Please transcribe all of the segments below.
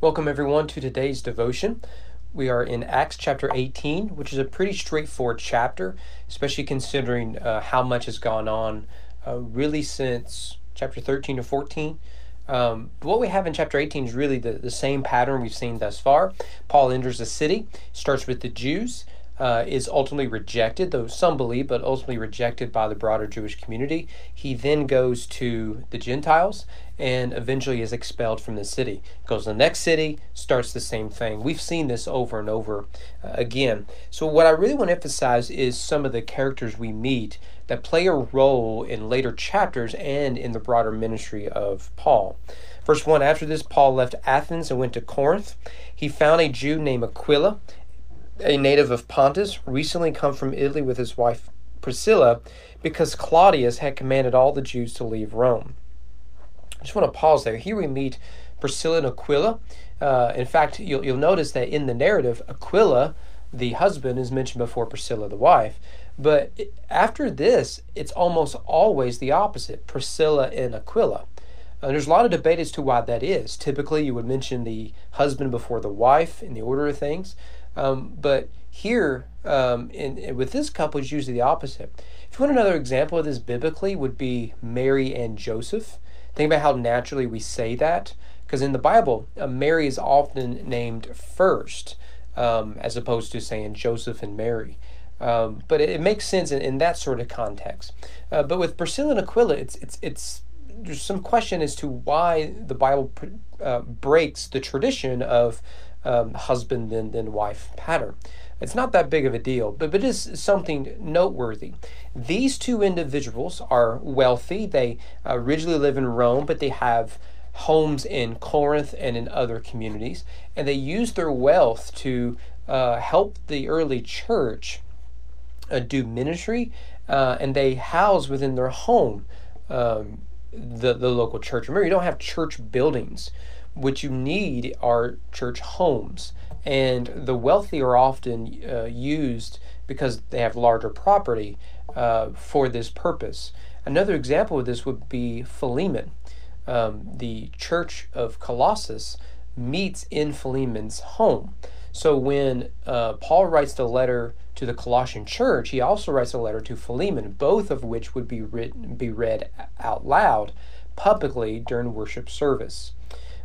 Welcome, everyone, to today's devotion. We are in Acts chapter 18, which is a pretty straightforward chapter, especially considering uh, how much has gone on uh, really since chapter 13 to 14. Um, what we have in chapter 18 is really the, the same pattern we've seen thus far. Paul enters the city, starts with the Jews, uh, is ultimately rejected, though some believe, but ultimately rejected by the broader Jewish community. He then goes to the Gentiles and eventually is expelled from the city. Goes to the next city, starts the same thing. We've seen this over and over uh, again. So, what I really want to emphasize is some of the characters we meet that play a role in later chapters and in the broader ministry of Paul. Verse 1 After this, Paul left Athens and went to Corinth. He found a Jew named Aquila a native of Pontus, recently come from Italy with his wife Priscilla, because Claudius had commanded all the Jews to leave Rome. I just want to pause there. Here we meet Priscilla and Aquila. Uh, in fact, you'll, you'll notice that in the narrative, Aquila, the husband, is mentioned before Priscilla, the wife. But after this, it's almost always the opposite Priscilla and Aquila. Uh, there's a lot of debate as to why that is. Typically, you would mention the husband before the wife in the order of things. Um, but here, um, in, in, with this couple, it's usually the opposite. If you want another example of this biblically, would be Mary and Joseph. Think about how naturally we say that, because in the Bible, uh, Mary is often named first, um, as opposed to saying Joseph and Mary. Um, but it, it, makes sense in, in, that sort of context. Uh, but with Priscilla and Aquila, it's it's it's there's some question as to why the Bible uh, breaks the tradition of um, husband and, and wife pattern. It's not that big of a deal, but, but it is something noteworthy. These two individuals are wealthy. They originally live in Rome, but they have homes in Corinth and in other communities, and they use their wealth to uh, help the early church uh, do ministry, uh, and they house within their home um, the, the local church. Remember, you don't have church buildings what you need are church homes. And the wealthy are often uh, used because they have larger property uh, for this purpose. Another example of this would be Philemon. Um, the church of Colossus meets in Philemon's home. So when uh, Paul writes the letter to the Colossian church, he also writes a letter to Philemon, both of which would be written, be read out loud publicly during worship service.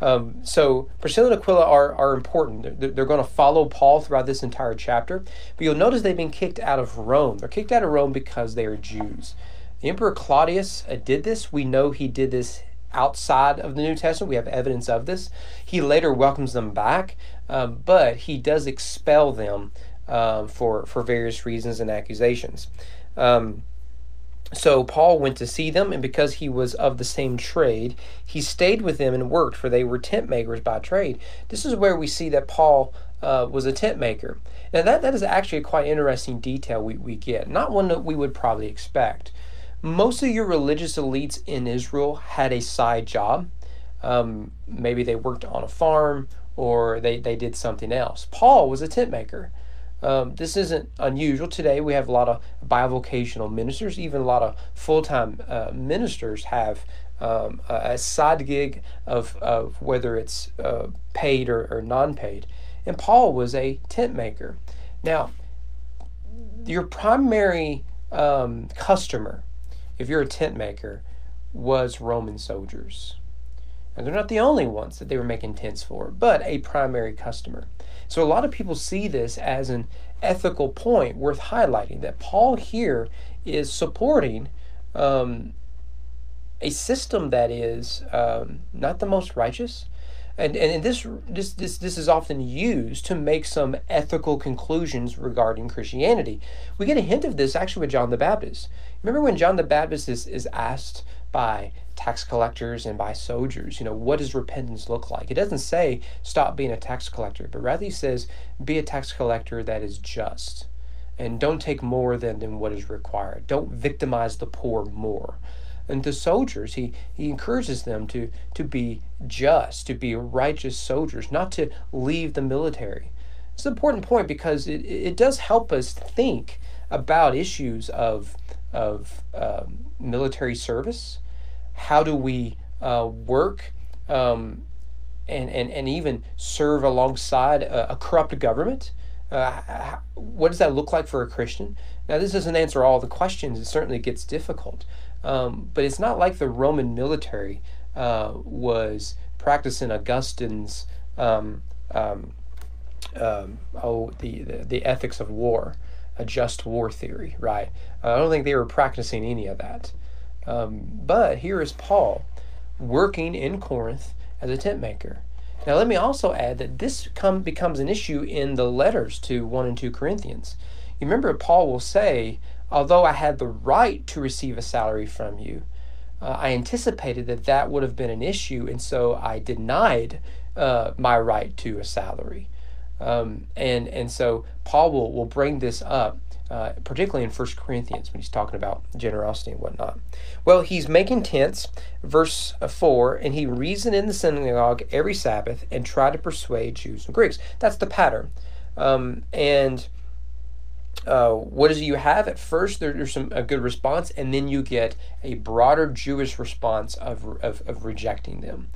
Um, so Priscilla and Aquila are, are important. They're, they're going to follow Paul throughout this entire chapter. But you'll notice they've been kicked out of Rome. They're kicked out of Rome because they are Jews. The Emperor Claudius uh, did this. We know he did this outside of the New Testament. We have evidence of this. He later welcomes them back, um, but he does expel them um, for, for various reasons and accusations. Um, so Paul went to see them, and because he was of the same trade, he stayed with them and worked, for they were tent makers by trade. This is where we see that Paul uh, was a tent maker. Now, that, that is actually a quite interesting detail we, we get, not one that we would probably expect. Most of your religious elites in Israel had a side job. Um, maybe they worked on a farm or they, they did something else. Paul was a tent maker. Um, this isn't unusual today. We have a lot of bivocational ministers, even a lot of full time uh, ministers have um, a side gig of, of whether it's uh, paid or, or non paid. And Paul was a tent maker. Now, your primary um, customer, if you're a tent maker, was Roman soldiers. And they're not the only ones that they were making tents for, but a primary customer. So a lot of people see this as an ethical point worth highlighting that Paul here is supporting um, a system that is um, not the most righteous. And, and this, this, this, this is often used to make some ethical conclusions regarding Christianity. We get a hint of this actually with John the Baptist. Remember when John the Baptist is, is asked by tax collectors and by soldiers. You know, what does repentance look like? It doesn't say stop being a tax collector, but rather he says be a tax collector that is just. And don't take more than, than what is required. Don't victimize the poor more. And the soldiers, he, he encourages them to, to be just, to be righteous soldiers, not to leave the military. It's an important point because it, it does help us think about issues of, of um, military service how do we uh, work um, and, and, and even serve alongside a, a corrupt government? Uh, what does that look like for a Christian? Now, this doesn't answer all the questions. It certainly gets difficult. Um, but it's not like the Roman military uh, was practicing Augustine's um, um, um, oh the, the, the ethics of war, a just war theory, right? Uh, I don't think they were practicing any of that. Um, but here is Paul working in Corinth as a tent maker. Now, let me also add that this come, becomes an issue in the letters to 1 and 2 Corinthians. You remember, Paul will say, Although I had the right to receive a salary from you, uh, I anticipated that that would have been an issue, and so I denied uh, my right to a salary. Um, and and so Paul will, will bring this up, uh, particularly in First Corinthians when he's talking about generosity and whatnot. Well, he's making tents, verse 4, and he reasoned in the synagogue every Sabbath and tried to persuade Jews and Greeks. That's the pattern. Um, and uh, what is it you have at first there, there's some a good response and then you get a broader jewish response of, of, of rejecting them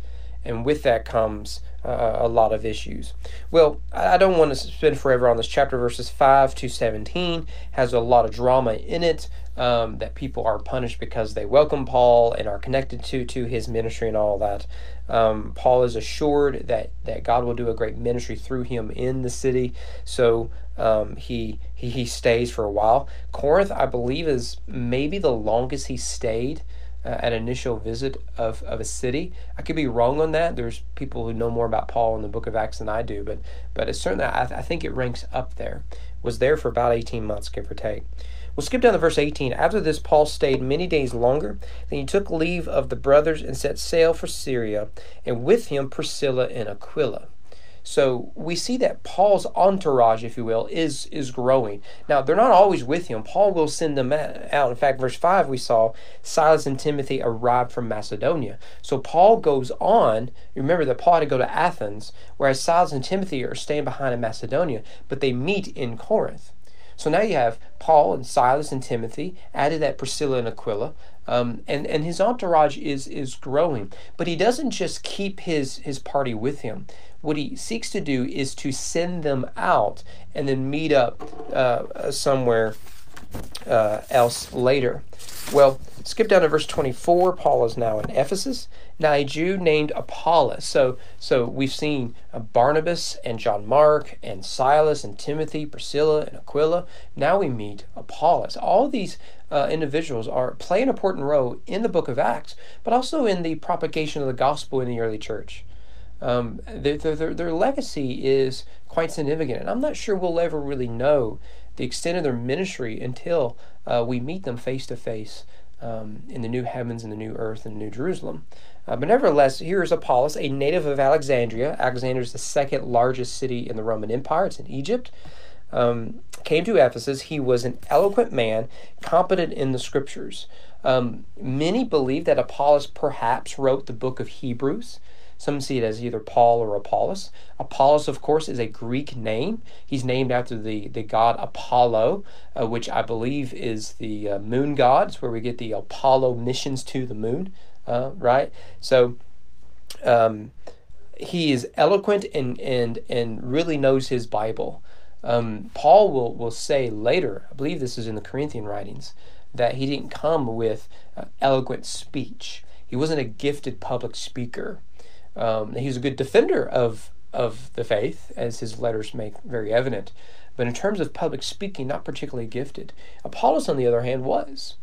and with that comes uh, a lot of issues. Well, I don't want to spend forever on this chapter. Verses 5 to 17 has a lot of drama in it. Um, that people are punished because they welcome Paul and are connected to to his ministry and all that. Um, Paul is assured that that God will do a great ministry through him in the city. So um, he, he he stays for a while. Corinth, I believe, is maybe the longest he stayed uh, an initial visit of, of a city. I could be wrong on that. There's people who know more about Paul in the book of Acts than I do, but but it's certainly I, I think it ranks up there. Was there for about 18 months, give or take. We'll skip down to verse 18. After this, Paul stayed many days longer. Then he took leave of the brothers and set sail for Syria, and with him Priscilla and Aquila. So we see that Paul's entourage, if you will, is is growing. Now they're not always with him. Paul will send them out. In fact, verse five we saw Silas and Timothy arrived from Macedonia. So Paul goes on. You remember that Paul had to go to Athens, whereas Silas and Timothy are staying behind in Macedonia, but they meet in Corinth. So now you have Paul and Silas and Timothy, added that Priscilla and Aquila, um, and and his entourage is is growing. But he doesn't just keep his his party with him what he seeks to do is to send them out and then meet up uh, somewhere uh, else later. Well, skip down to verse 24. Paul is now in Ephesus. Now a Jew named Apollos. So, so we've seen uh, Barnabas and John Mark and Silas and Timothy, Priscilla and Aquila. Now we meet Apollos. All these uh, individuals are play an important role in the book of Acts, but also in the propagation of the gospel in the early church um, their, their, their legacy is quite significant. And I'm not sure we'll ever really know the extent of their ministry until uh, we meet them face to face in the new heavens and the new earth and the new Jerusalem. Uh, but nevertheless, here is Apollos, a native of Alexandria. Alexandria is the second largest city in the Roman Empire, it's in Egypt. Um, came to Ephesus. He was an eloquent man, competent in the scriptures. Um, many believe that Apollos perhaps wrote the book of Hebrews. Some see it as either Paul or Apollos. Apollos, of course, is a Greek name. He's named after the, the god Apollo, uh, which I believe is the uh, moon god. It's where we get the Apollo missions to the moon, uh, right? So um, he is eloquent and, and, and really knows his Bible. Um, Paul will, will say later, I believe this is in the Corinthian writings, that he didn't come with uh, eloquent speech. He wasn't a gifted public speaker. Um, he was a good defender of of the faith, as his letters make very evident. But in terms of public speaking, not particularly gifted. Apollos, on the other hand, was.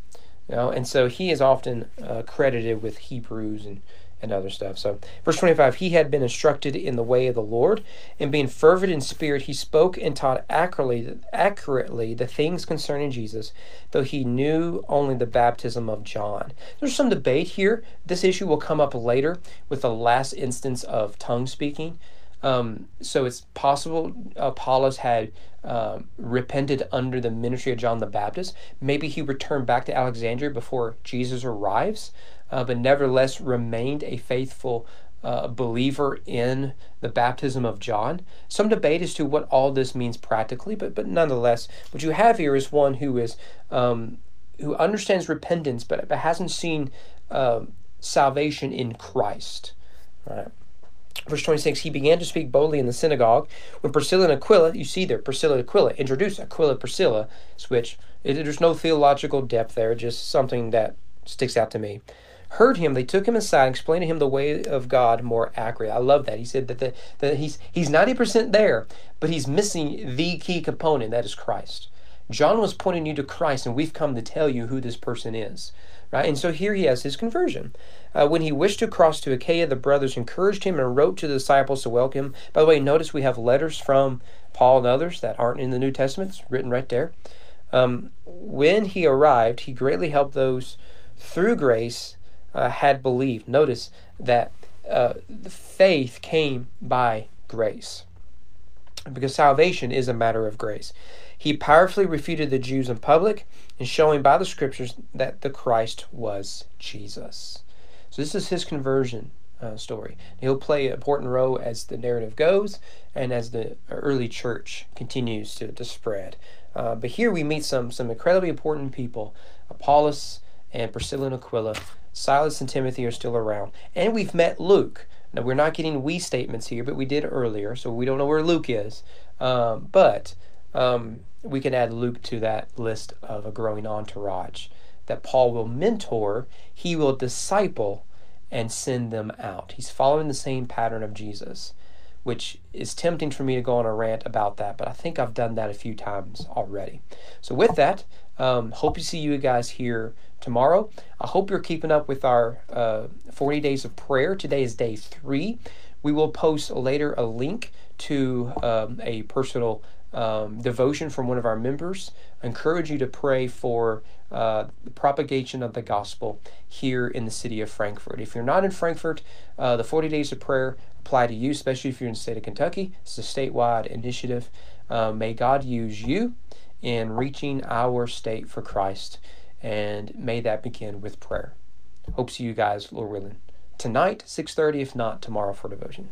You know, and so he is often uh, credited with Hebrews and and other stuff. So, verse 25, he had been instructed in the way of the Lord, and being fervent in spirit, he spoke and taught accurately, accurately the things concerning Jesus, though he knew only the baptism of John. There's some debate here. This issue will come up later with the last instance of tongue speaking. Um, so it's possible Apollos had uh, repented under the ministry of John the Baptist. Maybe he returned back to Alexandria before Jesus arrives uh, but nevertheless remained a faithful uh, believer in the baptism of John. Some debate as to what all this means practically, but but nonetheless, what you have here is one who is um, who understands repentance, but, but hasn't seen uh, salvation in Christ. Right. Verse 26, he began to speak boldly in the synagogue. When Priscilla and Aquila, you see there, Priscilla Aquila, introduce Aquila, Priscilla, switch. It, there's no theological depth there, just something that sticks out to me. Heard him, they took him aside, explained to him the way of God more accurately. I love that. He said that, the, that he's, he's 90% there, but he's missing the key component, that is Christ. John was pointing you to Christ, and we've come to tell you who this person is. Right? And so here he has his conversion. Uh, when he wished to cross to Achaia, the brothers encouraged him and wrote to the disciples to welcome. By the way, notice we have letters from Paul and others that aren't in the New Testament. It's written right there. Um, when he arrived, he greatly helped those through grace uh, had believed. Notice that uh, faith came by grace because salvation is a matter of grace. He powerfully refuted the Jews in public and showing by the scriptures that the Christ was Jesus. So this is his conversion uh, story. He'll play an important role as the narrative goes and as the early church continues to, to spread. Uh, but here we meet some some incredibly important people. Apollos and Priscilla and Aquila. Silas and Timothy are still around. And we've met Luke. Now, we're not getting we statements here, but we did earlier, so we don't know where Luke is. Um, but um, we can add Luke to that list of a growing entourage that Paul will mentor, he will disciple, and send them out. He's following the same pattern of Jesus, which is tempting for me to go on a rant about that, but I think I've done that a few times already. So, with that, um, hope to see you guys here tomorrow. I hope you're keeping up with our uh, 40 days of prayer. Today is day three. We will post later a link to um, a personal um, devotion from one of our members. I encourage you to pray for uh, the propagation of the gospel here in the city of Frankfort. If you're not in Frankfort, uh, the 40 days of prayer apply to you, especially if you're in the state of Kentucky. It's a statewide initiative. Uh, may God use you in reaching our state for Christ, and may that begin with prayer. Hope to see you guys, Lord willing, tonight, 6:30, if not tomorrow for devotion.